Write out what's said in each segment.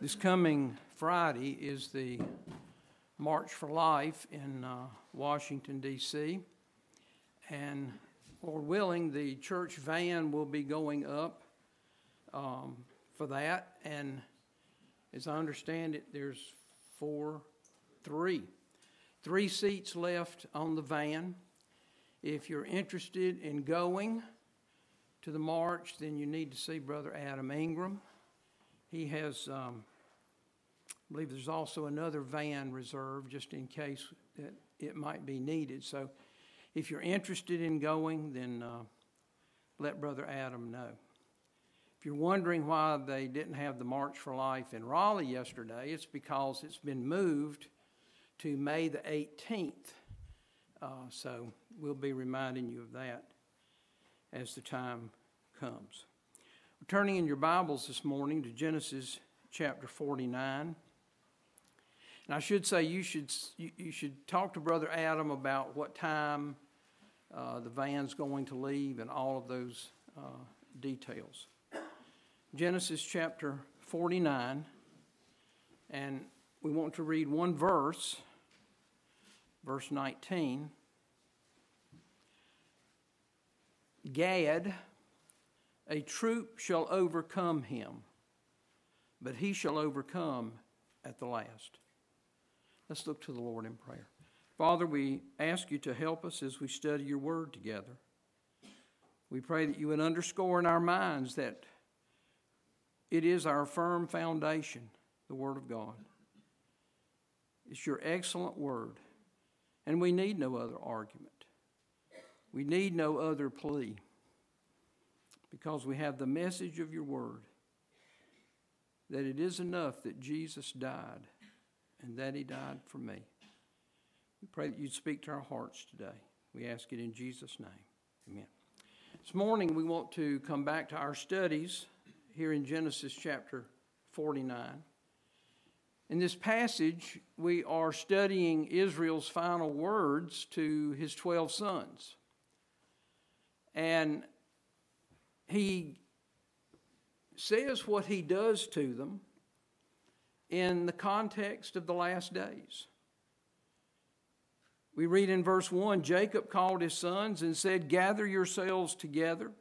This coming Friday is the March for Life in uh, Washington, D.C. And Lord willing, the church van will be going up um, for that. And as I understand it, there's four, three, three seats left on the van. If you're interested in going to the march, then you need to see Brother Adam Ingram. He has, um, I believe there's also another van reserved just in case that it might be needed. So if you're interested in going, then uh, let Brother Adam know. If you're wondering why they didn't have the March for Life in Raleigh yesterday, it's because it's been moved to May the 18th. Uh, so we'll be reminding you of that as the time comes. We're turning in your Bibles this morning to Genesis chapter 49. And I should say you should, you, should talk to Brother Adam about what time uh, the van's going to leave and all of those uh, details. Genesis chapter 49, and we want to read one verse, verse 19. Gad, a troop shall overcome him, but he shall overcome at the last. Let's look to the Lord in prayer. Father, we ask you to help us as we study your word together. We pray that you would underscore in our minds that it is our firm foundation, the Word of God. It's your excellent Word, and we need no other argument. We need no other plea because we have the message of your Word that it is enough that Jesus died and that He died for me. We pray that you'd speak to our hearts today. We ask it in Jesus' name. Amen. This morning, we want to come back to our studies here in Genesis chapter 49. In this passage, we are studying Israel's final words to his 12 sons. And he says what he does to them in the context of the last days. We read in verse 1 Jacob called his sons and said, Gather yourselves together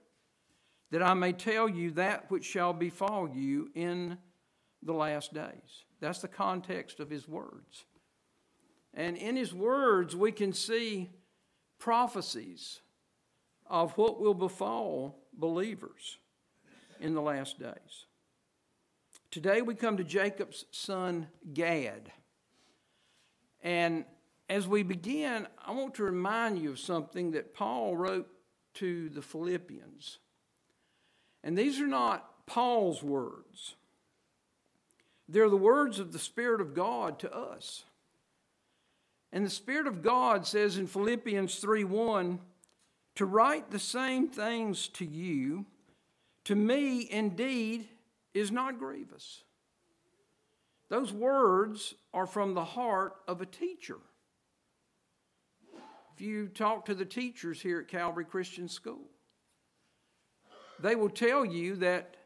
that I may tell you that which shall befall you in the last days. That's the context of his words. And in his words, we can see prophecies of what will befall believers in the last days. Today we come to Jacob's son Gad. And as we begin, I want to remind you of something that Paul wrote to the Philippians. And these are not Paul's words, they're the words of the Spirit of God to us. And the Spirit of God says in Philippians 3 1, to write the same things to you, to me indeed is not grievous. Those words are from the heart of a teacher. If you talk to the teachers here at Calvary Christian School, they will tell you that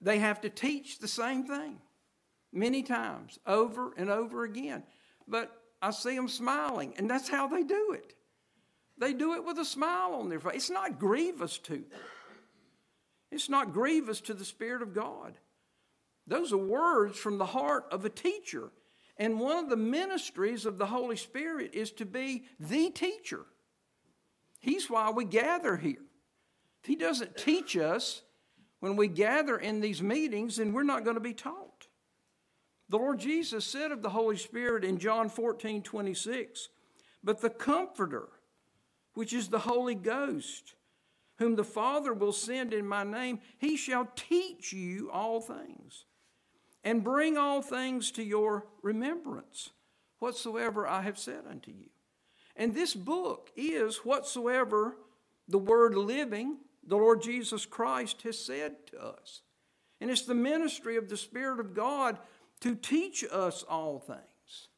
they have to teach the same thing many times, over and over again. But I see them smiling, and that's how they do it. They do it with a smile on their face. It's not grievous to them, it's not grievous to the Spirit of God. Those are words from the heart of a teacher. And one of the ministries of the Holy Spirit is to be the teacher. He's why we gather here. If He doesn't teach us when we gather in these meetings, then we're not going to be taught. The Lord Jesus said of the Holy Spirit in John 14 26, But the Comforter, which is the Holy Ghost, whom the Father will send in my name, he shall teach you all things and bring all things to your remembrance, whatsoever I have said unto you. And this book is whatsoever the word living the Lord Jesus Christ has said to us. And it's the ministry of the Spirit of God to teach us all things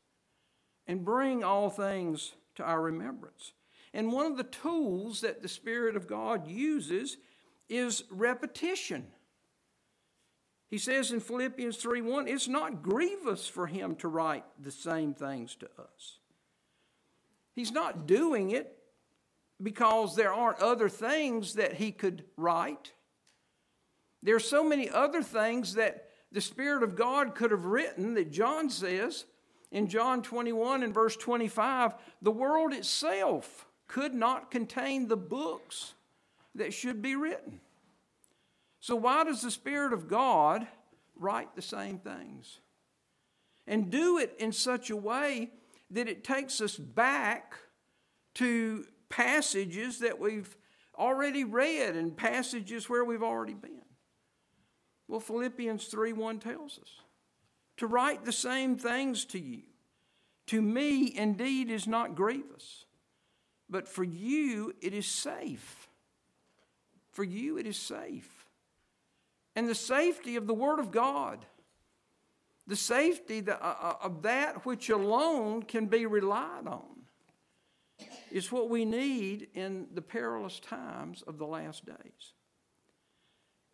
and bring all things to our remembrance. And one of the tools that the Spirit of God uses is repetition. He says in Philippians 3 1, it's not grievous for him to write the same things to us. He's not doing it because there aren't other things that he could write. There are so many other things that the Spirit of God could have written that John says in John 21 and verse 25 the world itself could not contain the books that should be written. So, why does the Spirit of God write the same things? And do it in such a way that it takes us back to passages that we've already read and passages where we've already been. Well, Philippians 3 1 tells us to write the same things to you. To me, indeed, is not grievous, but for you it is safe. For you it is safe. And the safety of the Word of God, the safety uh, uh, of that which alone can be relied on, is what we need in the perilous times of the last days.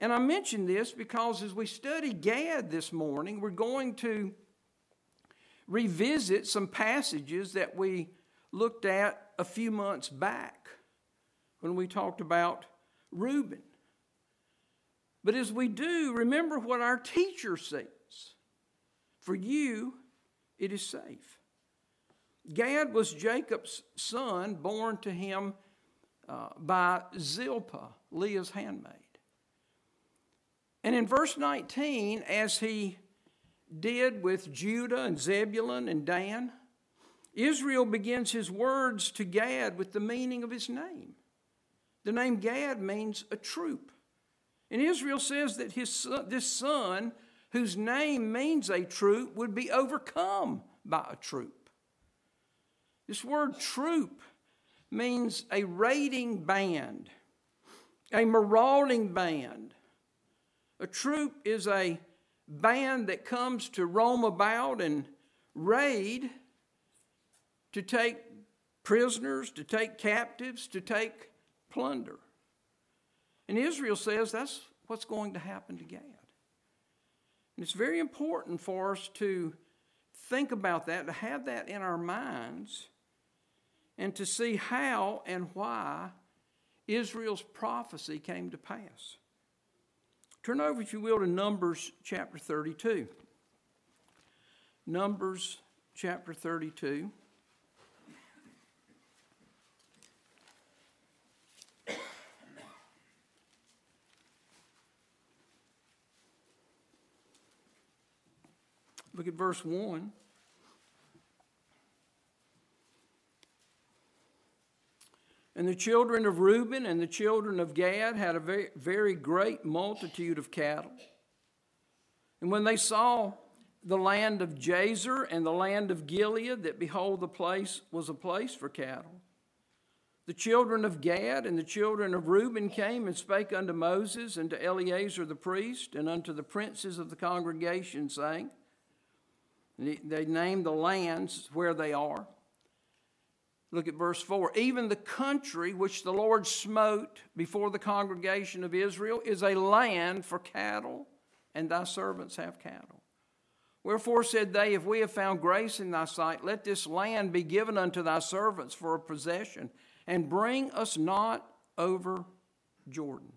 And I mention this because as we study Gad this morning, we're going to revisit some passages that we looked at a few months back when we talked about Reuben. But as we do, remember what our teacher says For you, it is safe. Gad was Jacob's son, born to him uh, by Zilpah, Leah's handmaid. And in verse 19, as he did with Judah and Zebulun and Dan, Israel begins his words to Gad with the meaning of his name. The name Gad means a troop. And Israel says that his son, this son, whose name means a troop, would be overcome by a troop. This word troop means a raiding band, a marauding band. A troop is a band that comes to roam about and raid to take prisoners, to take captives, to take plunder. And Israel says that's what's going to happen to Gad. And it's very important for us to think about that, to have that in our minds, and to see how and why Israel's prophecy came to pass. Turn over, if you will, to Numbers chapter 32. Numbers chapter 32. Look at verse 1. And the children of Reuben and the children of Gad had a very, very great multitude of cattle. And when they saw the land of Jazer and the land of Gilead, that behold, the place was a place for cattle. The children of Gad and the children of Reuben came and spake unto Moses and to Eleazar the priest and unto the princes of the congregation, saying, They named the lands where they are. Look at verse 4. Even the country which the Lord smote before the congregation of Israel is a land for cattle, and thy servants have cattle. Wherefore said they, If we have found grace in thy sight, let this land be given unto thy servants for a possession, and bring us not over Jordan.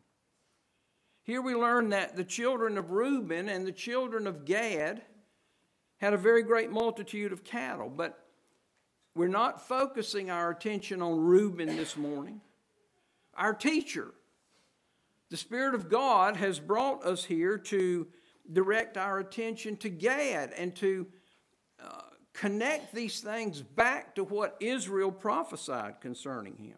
Here we learn that the children of Reuben and the children of Gad had a very great multitude of cattle, but we're not focusing our attention on Reuben this morning. Our teacher, the Spirit of God, has brought us here to direct our attention to Gad and to uh, connect these things back to what Israel prophesied concerning him.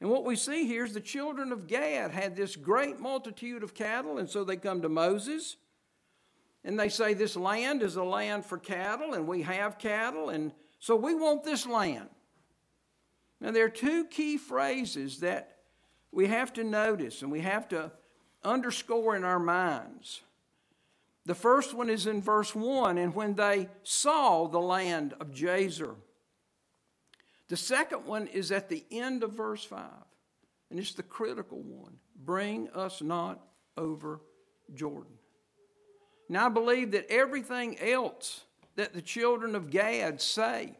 And what we see here is the children of Gad had this great multitude of cattle, and so they come to Moses and they say, This land is a land for cattle, and we have cattle, and so we want this land. Now, there are two key phrases that we have to notice and we have to underscore in our minds. The first one is in verse 1 and when they saw the land of Jazer. The second one is at the end of verse 5, and it's the critical one bring us not over Jordan. And I believe that everything else that the children of Gad say,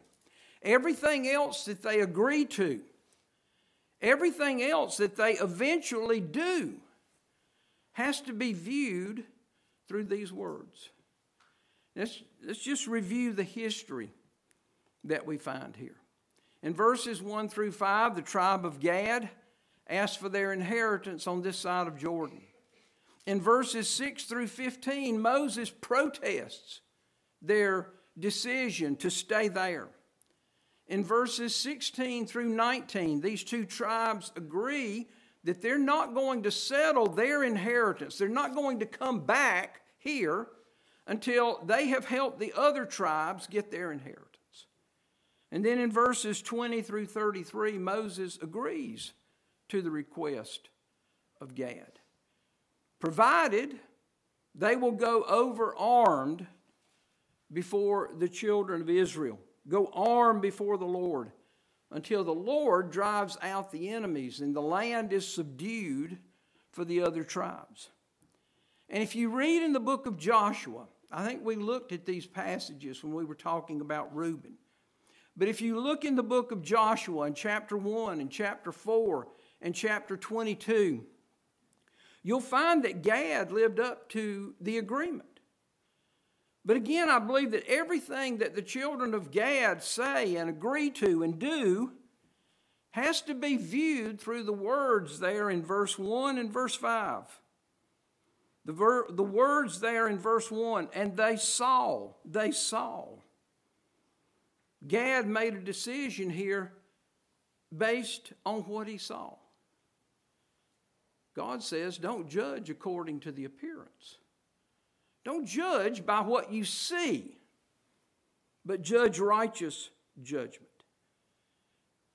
everything else that they agree to, everything else that they eventually do, has to be viewed through these words. Let's, let's just review the history that we find here. In verses 1 through 5, the tribe of Gad asked for their inheritance on this side of Jordan. In verses 6 through 15, Moses protests their decision to stay there. In verses 16 through 19, these two tribes agree that they're not going to settle their inheritance. They're not going to come back here until they have helped the other tribes get their inheritance. And then in verses 20 through 33, Moses agrees to the request of Gad, provided they will go over armed before the children of Israel, go armed before the Lord until the Lord drives out the enemies and the land is subdued for the other tribes. And if you read in the book of Joshua, I think we looked at these passages when we were talking about Reuben. But if you look in the book of Joshua in chapter 1 and chapter 4 and chapter 22, you'll find that Gad lived up to the agreement. But again, I believe that everything that the children of Gad say and agree to and do has to be viewed through the words there in verse 1 and verse 5. The, ver- the words there in verse 1 and they saw, they saw. Gad made a decision here based on what he saw. God says, don't judge according to the appearance. Don't judge by what you see, but judge righteous judgment.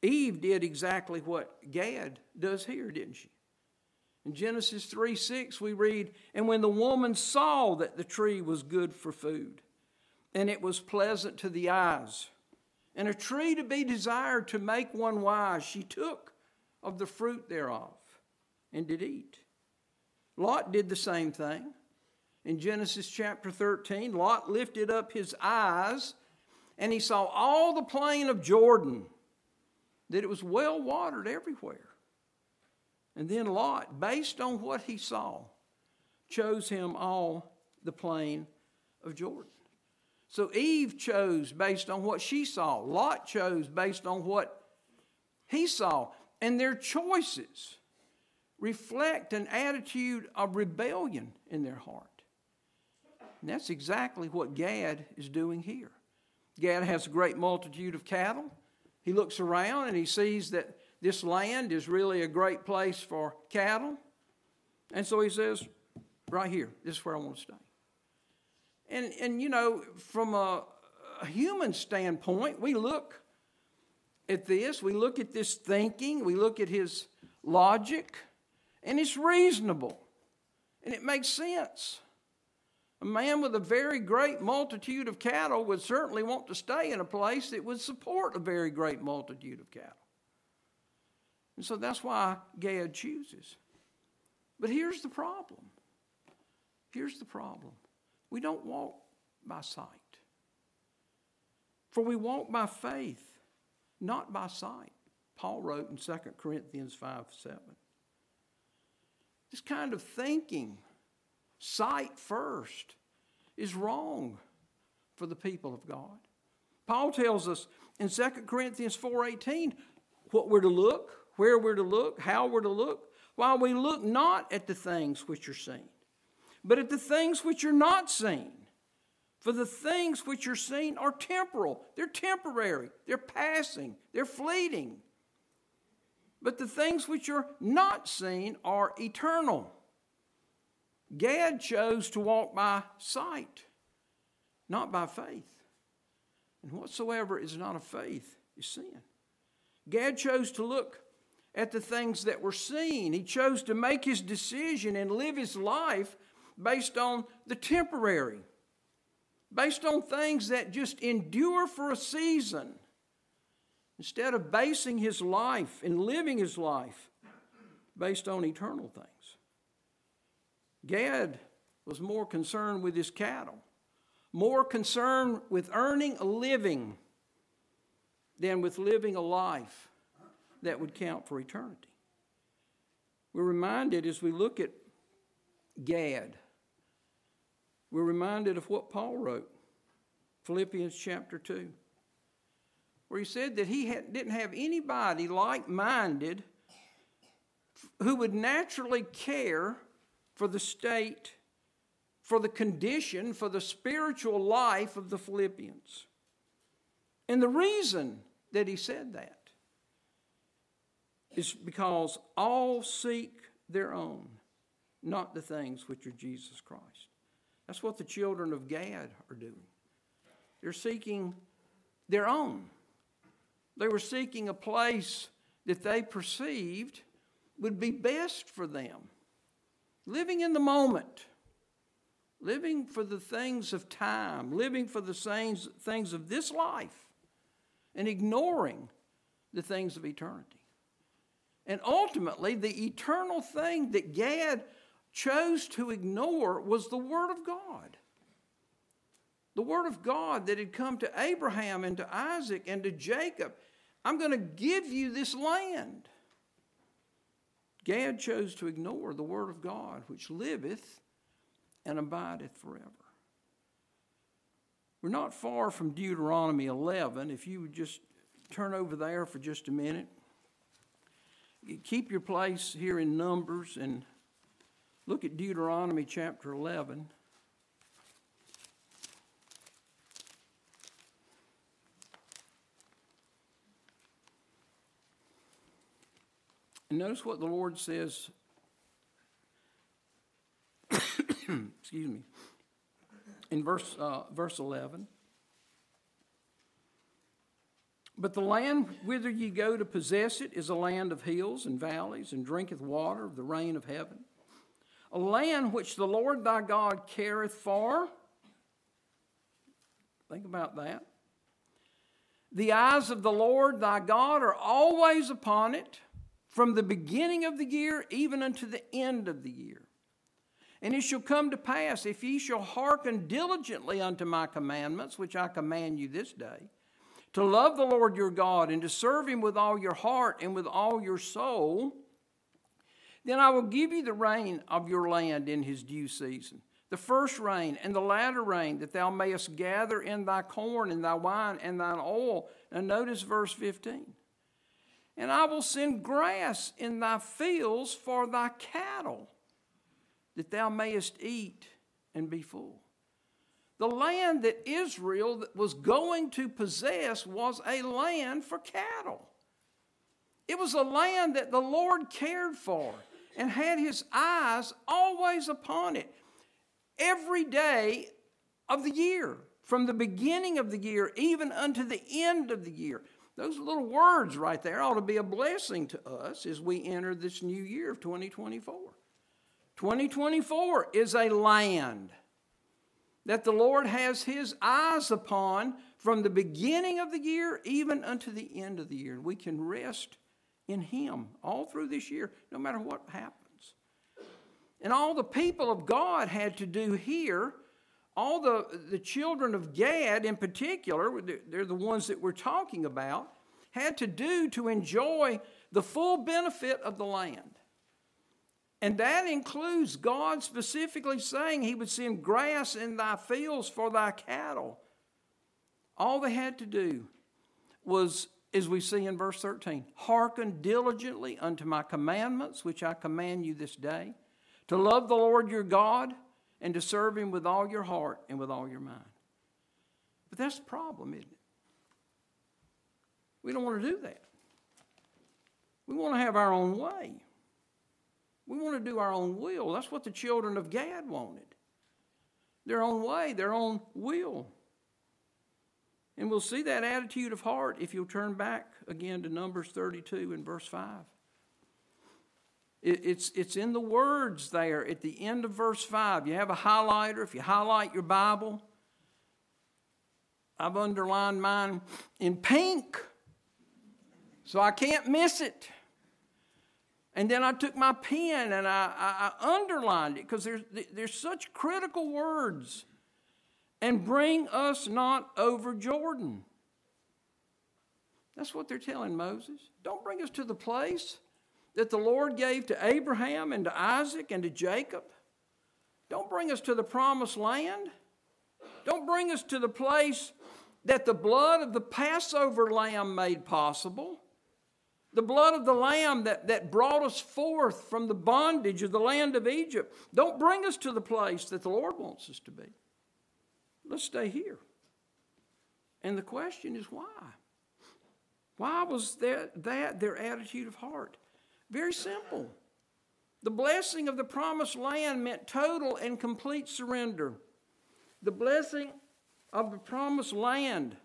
Eve did exactly what Gad does here, didn't she? In Genesis 3 6, we read, And when the woman saw that the tree was good for food, and it was pleasant to the eyes, and a tree to be desired to make one wise, she took of the fruit thereof and did eat. Lot did the same thing. In Genesis chapter 13, Lot lifted up his eyes and he saw all the plain of Jordan, that it was well watered everywhere. And then Lot, based on what he saw, chose him all the plain of Jordan. So Eve chose based on what she saw. Lot chose based on what he saw. And their choices reflect an attitude of rebellion in their heart. And that's exactly what Gad is doing here. Gad has a great multitude of cattle. He looks around and he sees that this land is really a great place for cattle. And so he says, right here, this is where I want to stay. And, and you know, from a, a human standpoint, we look at this, we look at this thinking, we look at his logic, and it's reasonable and it makes sense. A man with a very great multitude of cattle would certainly want to stay in a place that would support a very great multitude of cattle. And so that's why Gad chooses. But here's the problem. Here's the problem. We don't walk by sight. For we walk by faith, not by sight. Paul wrote in 2 Corinthians 5 7. This kind of thinking sight first is wrong for the people of God. Paul tells us in 2 Corinthians 4:18 what we're to look, where we're to look, how we're to look, while we look not at the things which are seen, but at the things which are not seen. For the things which are seen are temporal, they're temporary, they're passing, they're fleeting. But the things which are not seen are eternal. Gad chose to walk by sight, not by faith. And whatsoever is not of faith is sin. Gad chose to look at the things that were seen. He chose to make his decision and live his life based on the temporary, based on things that just endure for a season, instead of basing his life and living his life based on eternal things. Gad was more concerned with his cattle, more concerned with earning a living than with living a life that would count for eternity. We're reminded as we look at Gad, we're reminded of what Paul wrote, Philippians chapter 2, where he said that he had, didn't have anybody like minded who would naturally care for the state, for the condition, for the spiritual life of the Philippians. And the reason that he said that is because all seek their own, not the things which are Jesus Christ. That's what the children of Gad are doing. They're seeking their own. They were seeking a place that they perceived would be best for them. Living in the moment, living for the things of time, living for the things, of this life, and ignoring the things of eternity. And ultimately, the eternal thing that Gad chose to ignore was the Word of God. The Word of God that had come to Abraham and to Isaac and to Jacob. I'm going to give you this land. Gad chose to ignore the Word of God, which liveth and abideth forever. We're not far from Deuteronomy 11. If you would just turn over there for just a minute. Keep your place here in Numbers and look at Deuteronomy chapter 11. And notice what the Lord says. Excuse me. In verse, uh, verse 11. But the land whither ye go to possess it is a land of hills and valleys, and drinketh water of the rain of heaven. A land which the Lord thy God careth for. Think about that. The eyes of the Lord thy God are always upon it, from the beginning of the year even unto the end of the year. And it shall come to pass, if ye shall hearken diligently unto my commandments, which I command you this day, to love the Lord your God and to serve him with all your heart and with all your soul, then I will give you the rain of your land in his due season, the first rain and the latter rain, that thou mayest gather in thy corn and thy wine and thine oil. And notice verse 15. And I will send grass in thy fields for thy cattle, that thou mayest eat and be full. The land that Israel was going to possess was a land for cattle. It was a land that the Lord cared for and had his eyes always upon it every day of the year, from the beginning of the year even unto the end of the year. Those little words right there ought to be a blessing to us as we enter this new year of 2024. 2024 is a land that the Lord has his eyes upon from the beginning of the year even unto the end of the year. We can rest in him all through this year, no matter what happens. And all the people of God had to do here, all the, the children of Gad in particular, they're the ones that we're talking about, had to do to enjoy the full benefit of the land. And that includes God specifically saying He would send grass in thy fields for thy cattle. All they had to do was, as we see in verse 13, hearken diligently unto my commandments, which I command you this day, to love the Lord your God and to serve Him with all your heart and with all your mind. But that's the problem, isn't it? We don't want to do that. We want to have our own way. We want to do our own will. That's what the children of Gad wanted their own way, their own will. And we'll see that attitude of heart if you'll turn back again to Numbers 32 and verse 5. It's, it's in the words there at the end of verse 5. You have a highlighter. If you highlight your Bible, I've underlined mine in pink so I can't miss it. And then I took my pen and I, I, I underlined it because there's, there's such critical words. And bring us not over Jordan. That's what they're telling Moses. Don't bring us to the place that the Lord gave to Abraham and to Isaac and to Jacob. Don't bring us to the promised land. Don't bring us to the place that the blood of the Passover lamb made possible. The blood of the lamb that, that brought us forth from the bondage of the land of Egypt. Don't bring us to the place that the Lord wants us to be. Let's stay here. And the question is why? Why was that, that their attitude of heart? Very simple. The blessing of the promised land meant total and complete surrender. The blessing of the promised land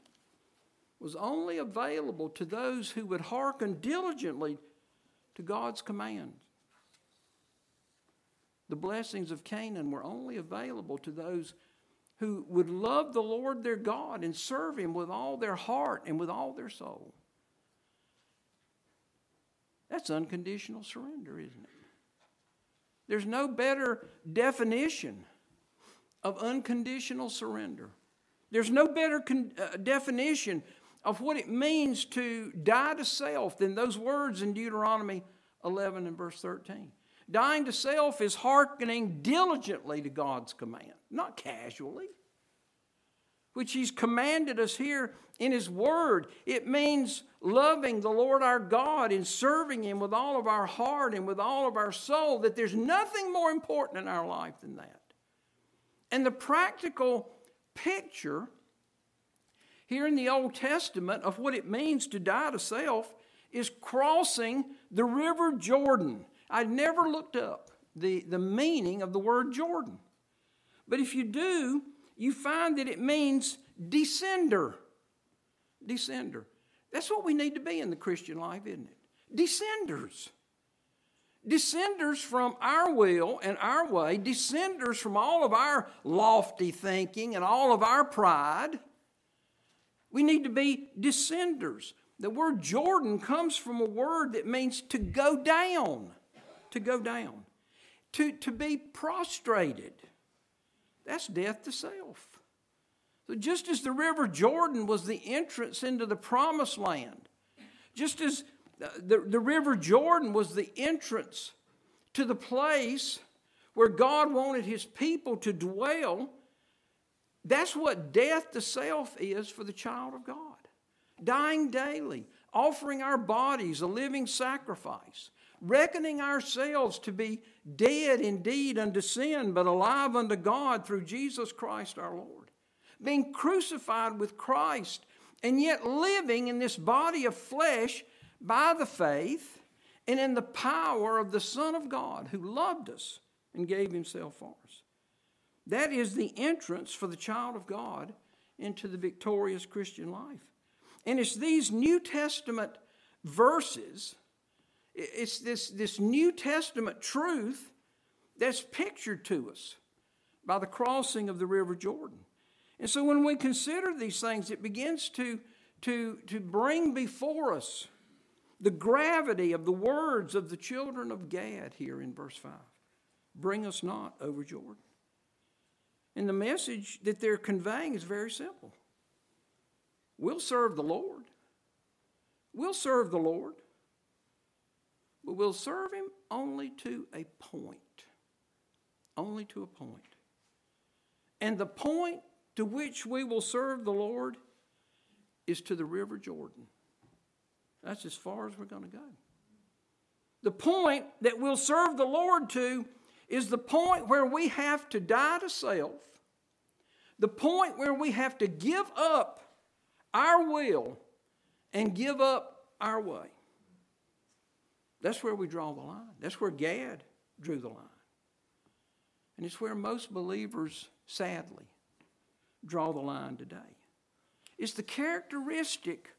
was only available to those who would hearken diligently to God's commands. The blessings of Canaan were only available to those who would love the Lord their God and serve Him with all their heart and with all their soul. That's unconditional surrender, isn't it? There's no better definition of unconditional surrender. There's no better con- uh, definition of what it means to die to self than those words in Deuteronomy 11 and verse 13. Dying to self is hearkening diligently to God's command, not casually which He's commanded us here in His Word. It means loving the Lord our God and serving Him with all of our heart and with all of our soul, that there's nothing more important in our life than that. And the practical picture here in the Old Testament of what it means to die to self is crossing the river Jordan. I'd never looked up the, the meaning of the word Jordan. But if you do, you find that it means descender. Descender. That's what we need to be in the Christian life, isn't it? Descenders. Descenders from our will and our way, descenders from all of our lofty thinking and all of our pride. We need to be descenders. The word Jordan comes from a word that means to go down, to go down, to, to be prostrated. That's death to self. So, just as the river Jordan was the entrance into the promised land, just as uh, the, the river Jordan was the entrance to the place where God wanted his people to dwell, that's what death to self is for the child of God. Dying daily, offering our bodies a living sacrifice, reckoning ourselves to be dead indeed unto sin, but alive unto God through Jesus Christ our Lord. Being crucified with Christ, and yet living in this body of flesh by the faith and in the power of the Son of God who loved us and gave himself for us. That is the entrance for the child of God into the victorious Christian life. And it's these New Testament verses it's this, this New Testament truth that's pictured to us by the crossing of the River Jordan. And so when we consider these things, it begins to, to, to bring before us the gravity of the words of the children of Gad here in verse 5. Bring us not over Jordan. And the message that they're conveying is very simple. We'll serve the Lord. We'll serve the Lord but we'll serve him only to a point. Only to a point. And the point to which we will serve the Lord is to the River Jordan. That's as far as we're going to go. The point that we'll serve the Lord to is the point where we have to die to self, the point where we have to give up our will and give up our way. That's where we draw the line. That's where Gad drew the line. And it's where most believers, sadly, draw the line today. It's the characteristic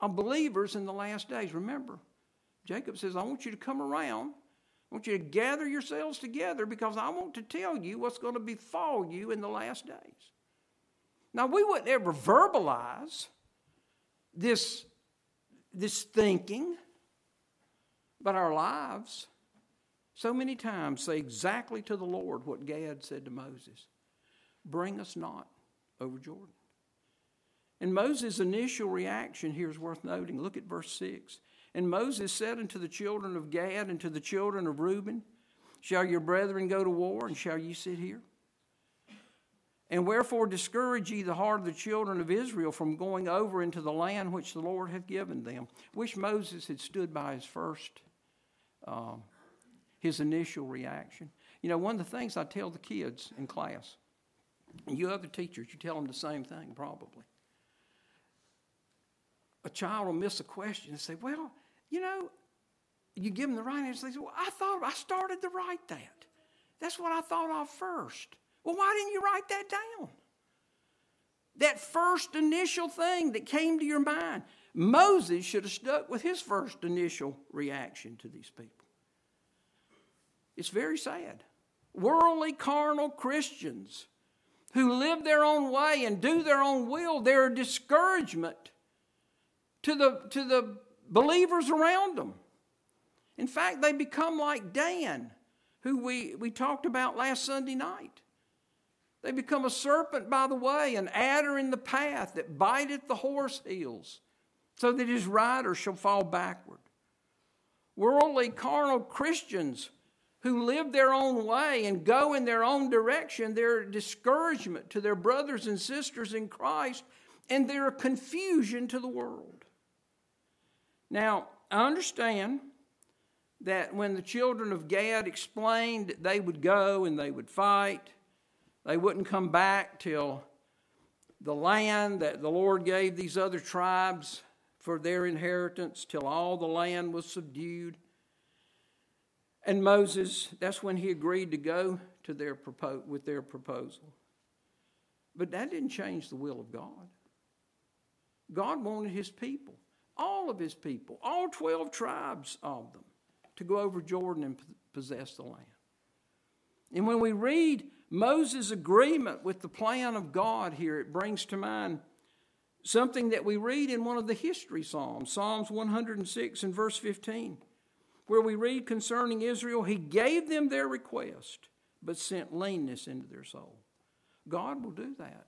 of believers in the last days. Remember, Jacob says, I want you to come around. I want you to gather yourselves together because I want to tell you what's going to befall you in the last days. Now, we wouldn't ever verbalize this, this thinking But our lives, so many times, say exactly to the Lord what Gad said to Moses Bring us not over Jordan. And Moses' initial reaction here is worth noting. Look at verse 6. And Moses said unto the children of Gad and to the children of Reuben, Shall your brethren go to war, and shall ye sit here? And wherefore discourage ye the heart of the children of Israel from going over into the land which the Lord hath given them? Wish Moses had stood by his first, uh, his initial reaction. You know, one of the things I tell the kids in class, and you other teachers, you tell them the same thing probably. A child will miss a question and say, Well, you know, you give them the right answer. They say, Well, I thought I started to write that. That's what I thought of first. Well, why didn't you write that down? That first initial thing that came to your mind. Moses should have stuck with his first initial reaction to these people. It's very sad. Worldly, carnal Christians who live their own way and do their own will, they're a discouragement to the, to the believers around them. In fact, they become like Dan, who we, we talked about last Sunday night. They become a serpent by the way, an adder in the path that biteth the horse heels, so that his rider shall fall backward. Worldly, carnal Christians who live their own way and go in their own direction, they're discouragement to their brothers and sisters in Christ, and they're confusion to the world. Now, I understand that when the children of Gad explained that they would go and they would fight, they wouldn't come back till the land that the Lord gave these other tribes for their inheritance, till all the land was subdued. And Moses, that's when he agreed to go to their propo- with their proposal. But that didn't change the will of God. God wanted his people, all of his people, all 12 tribes of them, to go over Jordan and possess the land. And when we read Moses' agreement with the plan of God here, it brings to mind something that we read in one of the history Psalms, Psalms 106 and verse 15, where we read concerning Israel, He gave them their request, but sent leanness into their soul. God will do that.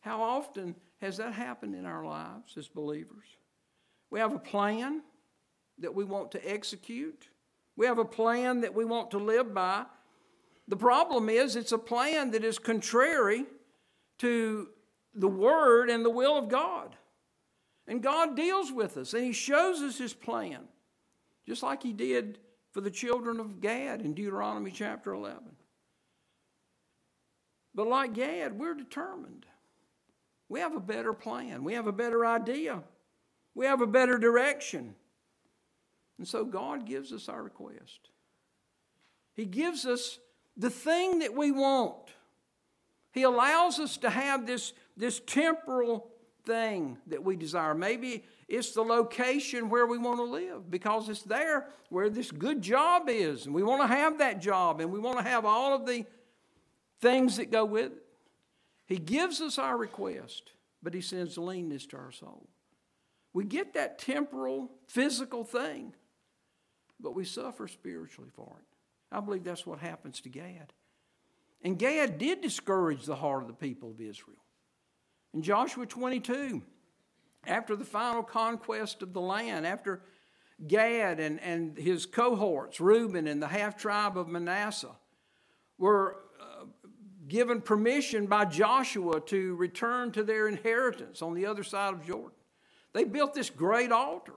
How often has that happened in our lives as believers? We have a plan, that we want to execute. We have a plan that we want to live by. The problem is, it's a plan that is contrary to the Word and the will of God. And God deals with us and He shows us His plan, just like He did for the children of Gad in Deuteronomy chapter 11. But like Gad, we're determined. We have a better plan, we have a better idea, we have a better direction. And so God gives us our request. He gives us the thing that we want. He allows us to have this, this temporal thing that we desire. Maybe it's the location where we want to live because it's there where this good job is, and we want to have that job, and we want to have all of the things that go with it. He gives us our request, but He sends leanness to our soul. We get that temporal, physical thing but we suffer spiritually for it. I believe that's what happens to Gad. And Gad did discourage the heart of the people of Israel. In Joshua 22, after the final conquest of the land, after Gad and, and his cohorts, Reuben and the half tribe of Manasseh, were uh, given permission by Joshua to return to their inheritance on the other side of Jordan. They built this great altar.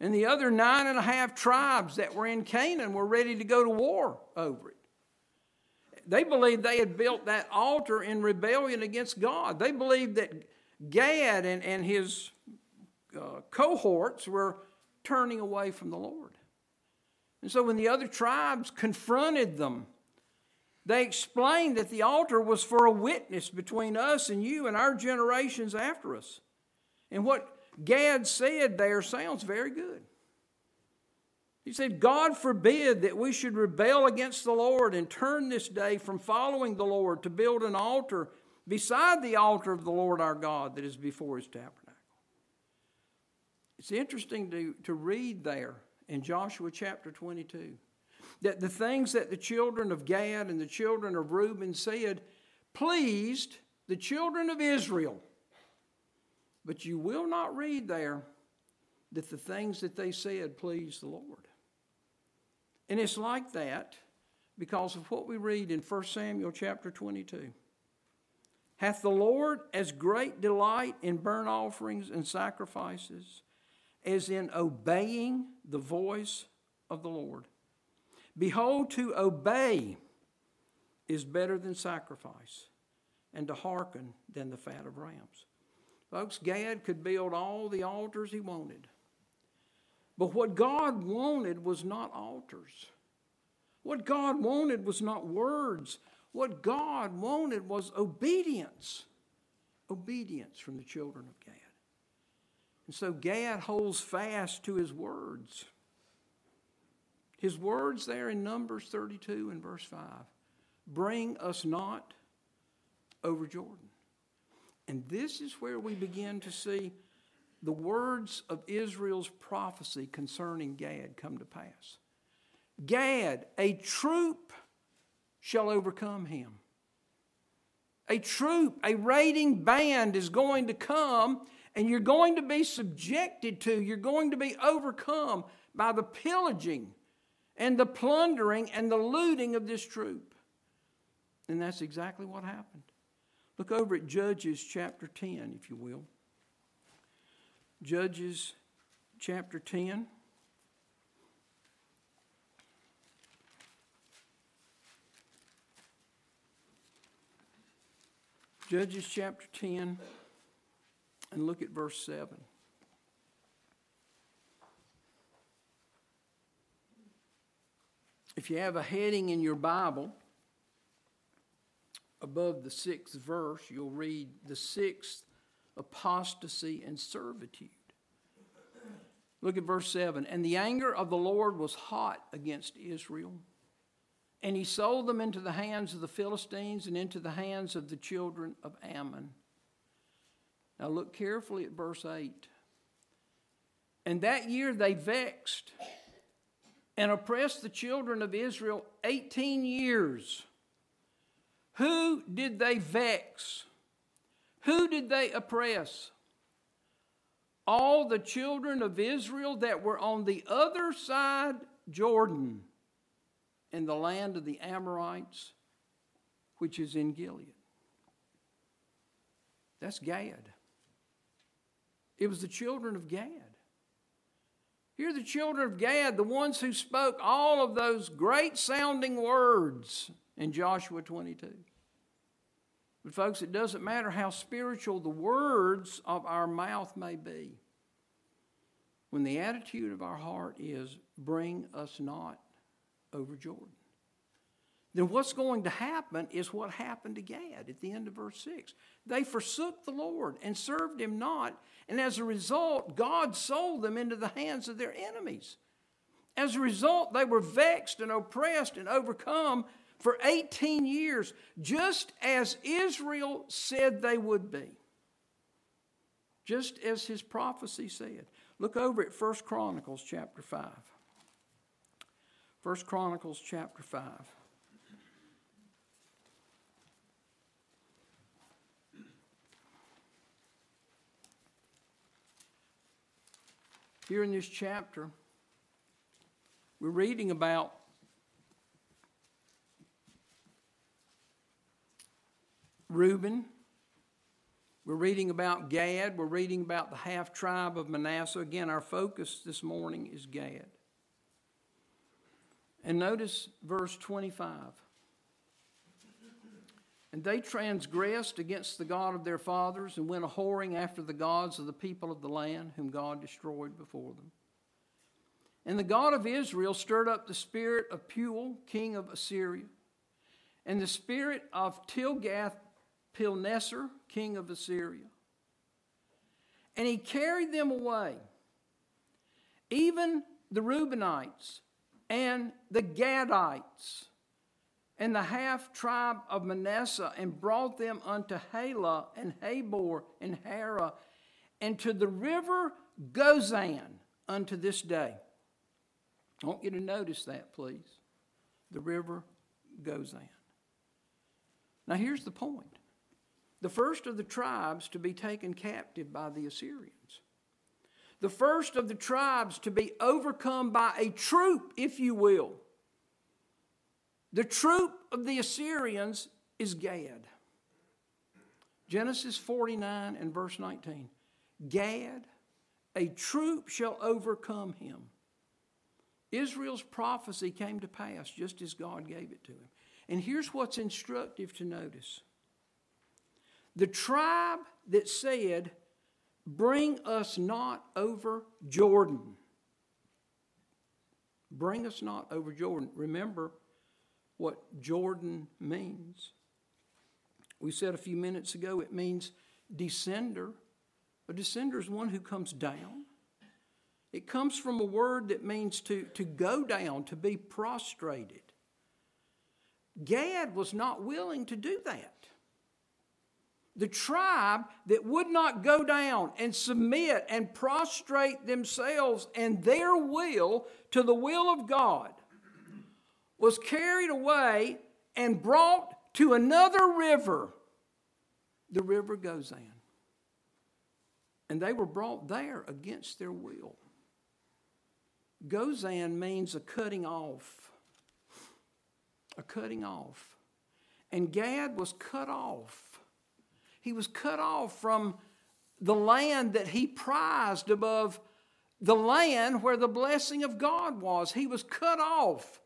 And the other nine and a half tribes that were in Canaan were ready to go to war over it. They believed they had built that altar in rebellion against God. They believed that Gad and, and his uh, cohorts were turning away from the Lord. And so when the other tribes confronted them, they explained that the altar was for a witness between us and you and our generations after us. And what Gad said there sounds very good. He said, God forbid that we should rebel against the Lord and turn this day from following the Lord to build an altar beside the altar of the Lord our God that is before his tabernacle. It's interesting to, to read there in Joshua chapter 22 that the things that the children of Gad and the children of Reuben said pleased the children of Israel. But you will not read there that the things that they said pleased the Lord. And it's like that because of what we read in 1 Samuel chapter 22. Hath the Lord as great delight in burnt offerings and sacrifices as in obeying the voice of the Lord? Behold, to obey is better than sacrifice, and to hearken than the fat of rams. Folks, Gad could build all the altars he wanted. But what God wanted was not altars. What God wanted was not words. What God wanted was obedience. Obedience from the children of Gad. And so Gad holds fast to his words. His words there in Numbers 32 and verse 5 bring us not over Jordan. And this is where we begin to see the words of Israel's prophecy concerning Gad come to pass. Gad, a troop shall overcome him. A troop, a raiding band is going to come, and you're going to be subjected to, you're going to be overcome by the pillaging and the plundering and the looting of this troop. And that's exactly what happened. Look over at Judges chapter 10, if you will. Judges chapter 10. Judges chapter 10, and look at verse 7. If you have a heading in your Bible above the sixth verse, you'll read the sixth apostasy and servitude. Look at verse 7. And the anger of the Lord was hot against Israel and he sold them into the hands of the Philistines and into the hands of the children of Ammon. Now look carefully at verse 8. And that year they vexed and oppressed the children of Israel 18 years. Who did they vex? Who did they oppress? All the children of Israel that were on the other side Jordan in the land of the Amorites, which is in Gilead. That's Gad. It was the children of Gad. Here, the children of Gad, the ones who spoke all of those great sounding words in Joshua 22. But, folks, it doesn't matter how spiritual the words of our mouth may be. When the attitude of our heart is, bring us not over Jordan. Then what's going to happen is what happened to Gad at the end of verse 6. They forsook the Lord and served him not, and as a result, God sold them into the hands of their enemies. As a result, they were vexed and oppressed and overcome for 18 years, just as Israel said they would be. Just as his prophecy said. Look over at 1 Chronicles chapter 5. 1 Chronicles chapter 5. Here in this chapter, we're reading about Reuben. We're reading about Gad. We're reading about the half tribe of Manasseh. Again, our focus this morning is Gad. And notice verse 25. And they transgressed against the God of their fathers and went a whoring after the gods of the people of the land, whom God destroyed before them. And the God of Israel stirred up the spirit of Pul, king of Assyria, and the spirit of Tilgath Pilneser, king of Assyria. And he carried them away, even the Reubenites and the Gadites and the half tribe of Manasseh, and brought them unto Halah and Habor and Hara, and to the river Gozan unto this day. I want you to notice that, please. The river Gozan. Now, here's the point the first of the tribes to be taken captive by the Assyrians, the first of the tribes to be overcome by a troop, if you will. The troop of the Assyrians is Gad. Genesis 49 and verse 19. Gad, a troop shall overcome him. Israel's prophecy came to pass just as God gave it to him. And here's what's instructive to notice the tribe that said, Bring us not over Jordan. Bring us not over Jordan. Remember what Jordan means. We said a few minutes ago it means descender. A descender is one who comes down. It comes from a word that means to, to go down, to be prostrated. Gad was not willing to do that. The tribe that would not go down and submit and prostrate themselves and their will to the will of God was carried away and brought to another river, the river Gozan. And they were brought there against their will. Gozan means a cutting off. A cutting off. And Gad was cut off. He was cut off from the land that he prized above the land where the blessing of God was. He was cut off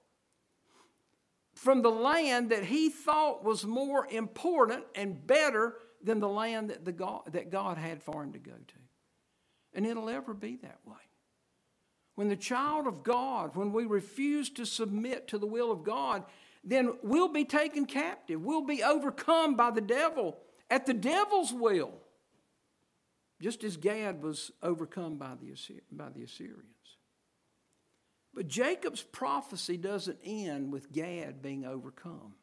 from the land that he thought was more important and better than the land that, the God, that God had for him to go to. And it'll ever be that way. When the child of God, when we refuse to submit to the will of God, then we'll be taken captive. We'll be overcome by the devil at the devil's will, just as Gad was overcome by the, by the Assyrians. But Jacob's prophecy doesn't end with Gad being overcome.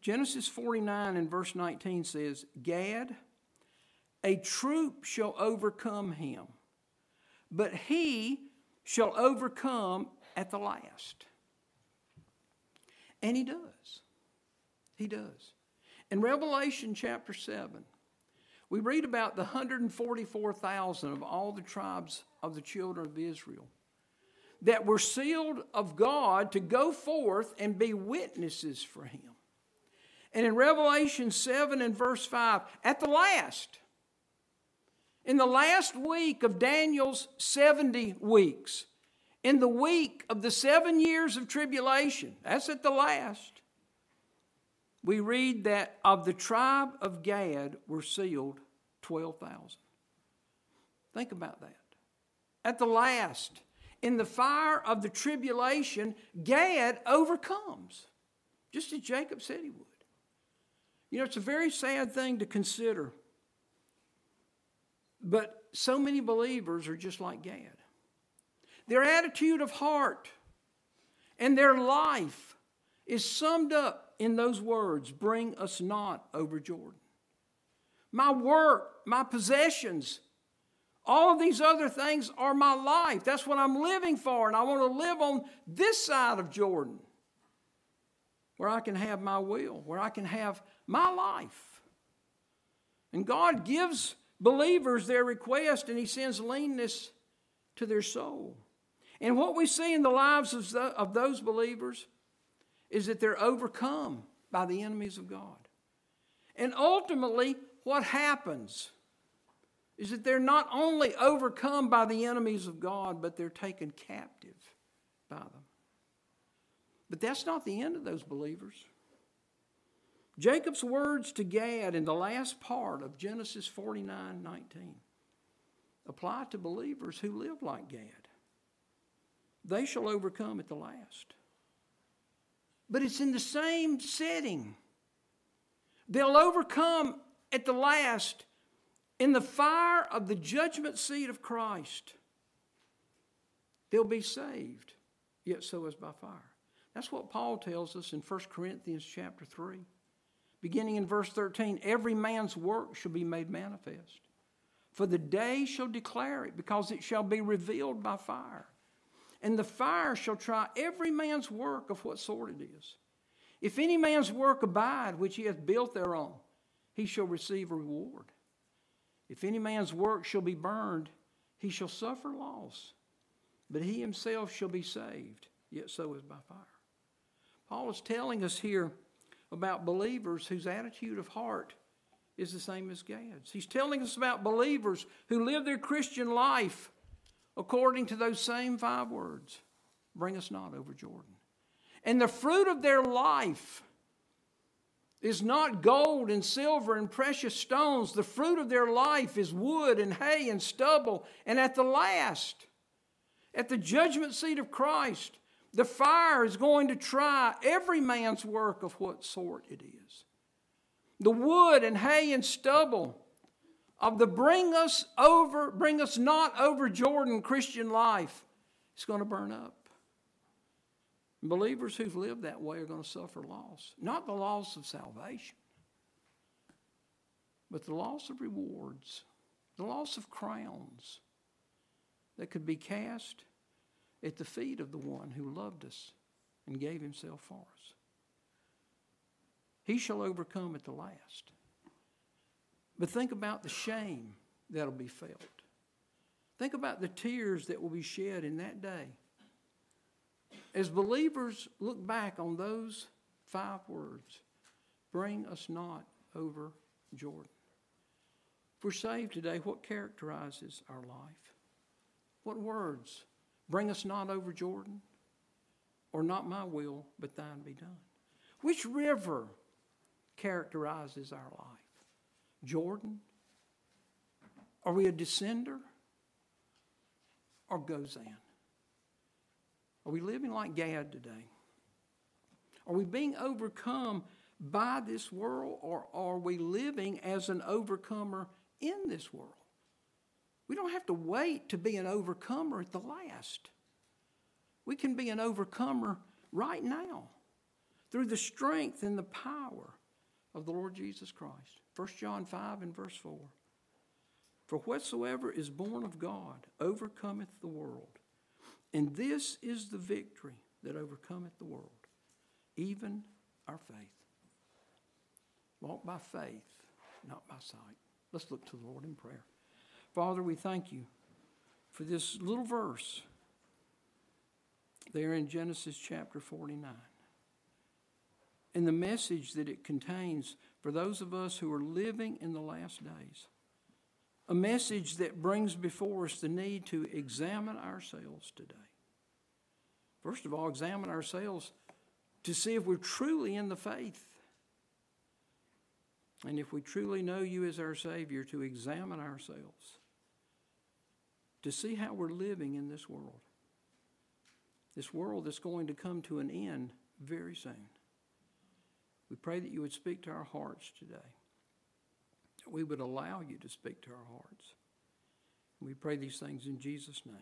Genesis 49 and verse 19 says, Gad, a troop shall overcome him, but he shall overcome at the last. And he does. He does. In Revelation chapter 7, we read about the 144,000 of all the tribes of the children of Israel that were sealed of God to go forth and be witnesses for him. And in Revelation 7 and verse 5, at the last, in the last week of Daniel's 70 weeks, in the week of the seven years of tribulation, that's at the last, we read that of the tribe of Gad were sealed 12,000. Think about that. At the last, in the fire of the tribulation, Gad overcomes, just as Jacob said he would. You know, it's a very sad thing to consider, but so many believers are just like Gad. Their attitude of heart and their life is summed up in those words bring us not over Jordan. My work, my possessions, all of these other things are my life. That's what I'm living for, and I want to live on this side of Jordan where I can have my will, where I can have my life. And God gives believers their request, and He sends leanness to their soul. And what we see in the lives of, those believers is that they're overcome by the enemies of God. And ultimately, what happens? is that they're not only overcome by the enemies of God, but they're taken captive by them. But that's not the end of those believers. Jacob's words to Gad in the last part of Genesis 49 19 apply to believers who live like Gad. They shall overcome at the last. But it's in the same setting. They'll overcome at the last in the fire of the judgment seat of Christ, they'll be saved, yet so is by fire. That's what Paul tells us in 1 Corinthians chapter 3. Beginning in verse 13, every man's work shall be made manifest. For the day shall declare it, because it shall be revealed by fire. And the fire shall try every man's work of what sort it is. If any man's work abide, which he hath built thereon, he shall receive a reward. If any man's work shall be burned, he shall suffer loss, but he himself shall be saved, yet so is by fire. Paul is telling us here about believers whose attitude of heart is the same as Gad's. He's telling us about believers who live their Christian life according to those same five words bring us not over Jordan. And the fruit of their life is not gold and silver and precious stones. The fruit of their life is wood and hay and stubble. And at the last, at the judgment seat of Christ, the fire is going to try every man's work of what sort it is. The wood and hay and stubble of the bring us over, bring us not over Jordan Christian life is going to burn up. Believers who've lived that way are going to suffer loss. Not the loss of salvation, but the loss of rewards, the loss of crowns that could be cast at the feet of the one who loved us and gave himself for us. He shall overcome at the last. But think about the shame that'll be felt. Think about the tears that will be shed in that day as believers look back on those five words bring us not over Jordan. If we're saved today, what characterizes our life? What words? Bring us not over Jordan? Or not my will, but thine be done? Which river characterizes our life? Jordan? Are we a descender? Or Gozan? Are we living like Gad today? Are we being overcome by this world or are we living as an overcomer in this world? We don't have to wait to be an overcomer at the last. We can be an overcomer right now through the strength and the power of the Lord Jesus Christ. 1 John 5 and verse 4. For whatsoever is born of God overcometh the world. And this is the victory that overcometh the world, even our faith. Walk by faith, not by sight. Let's look to the Lord in prayer. Father, we thank you for this little verse there in Genesis chapter 49 and the message that it contains for those of us who are living in the last days. A message that brings before us the need to examine ourselves today. First of all, examine ourselves to see if we're truly in the faith. And if we truly know you as our Savior, to examine ourselves, to see how we're living in this world. This world that's going to come to an end very soon. We pray that you would speak to our hearts today, that we would allow you to speak to our hearts. We pray these things in Jesus' name.